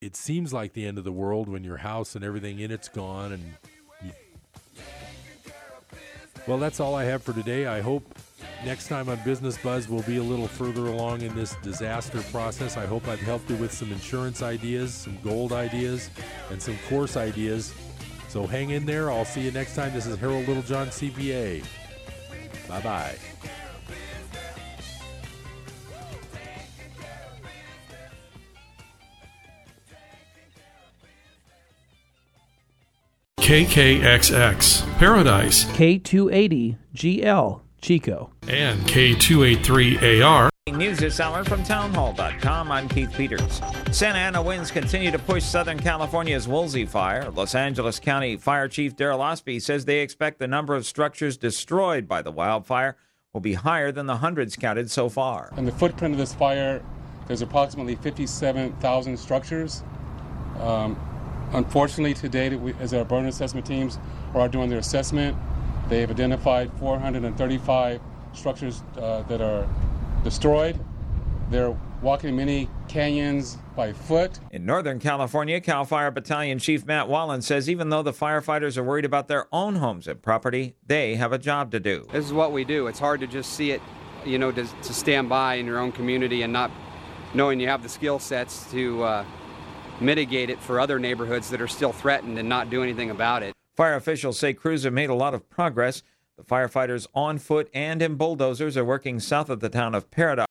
It seems like the end of the world when your house and everything in it's gone. And you... well, that's all I have for today. I hope next time on Business Buzz we'll be a little further along in this disaster process. I hope I've helped you with some insurance ideas, some gold ideas, and some course ideas so hang in there. I'll see you next time. This is Harold Littlejohn, CPA. Bye bye. KKXX Paradise K280GL Chico and K283AR. News this hour from townhall.com. I'm Keith Peters. Santa Ana winds continue to push Southern California's Woolsey fire. Los Angeles County Fire Chief Daryl Osby says they expect the number of structures destroyed by the wildfire will be higher than the hundreds counted so far. In the footprint of this fire, there's approximately 57,000 structures. Um, unfortunately, today, we, as our burn assessment teams are doing their assessment, they have identified 435 structures uh, that are destroyed. They're walking many canyons by foot. In Northern California, CAL FIRE Battalion Chief Matt Wallen says even though the firefighters are worried about their own homes and property, they have a job to do. This is what we do. It's hard to just see it, you know, to, to stand by in your own community and not knowing you have the skill sets to uh, mitigate it for other neighborhoods that are still threatened and not do anything about it. Fire officials say crews have made a lot of progress. The firefighters on foot and in bulldozers are working south of the town of Paradise.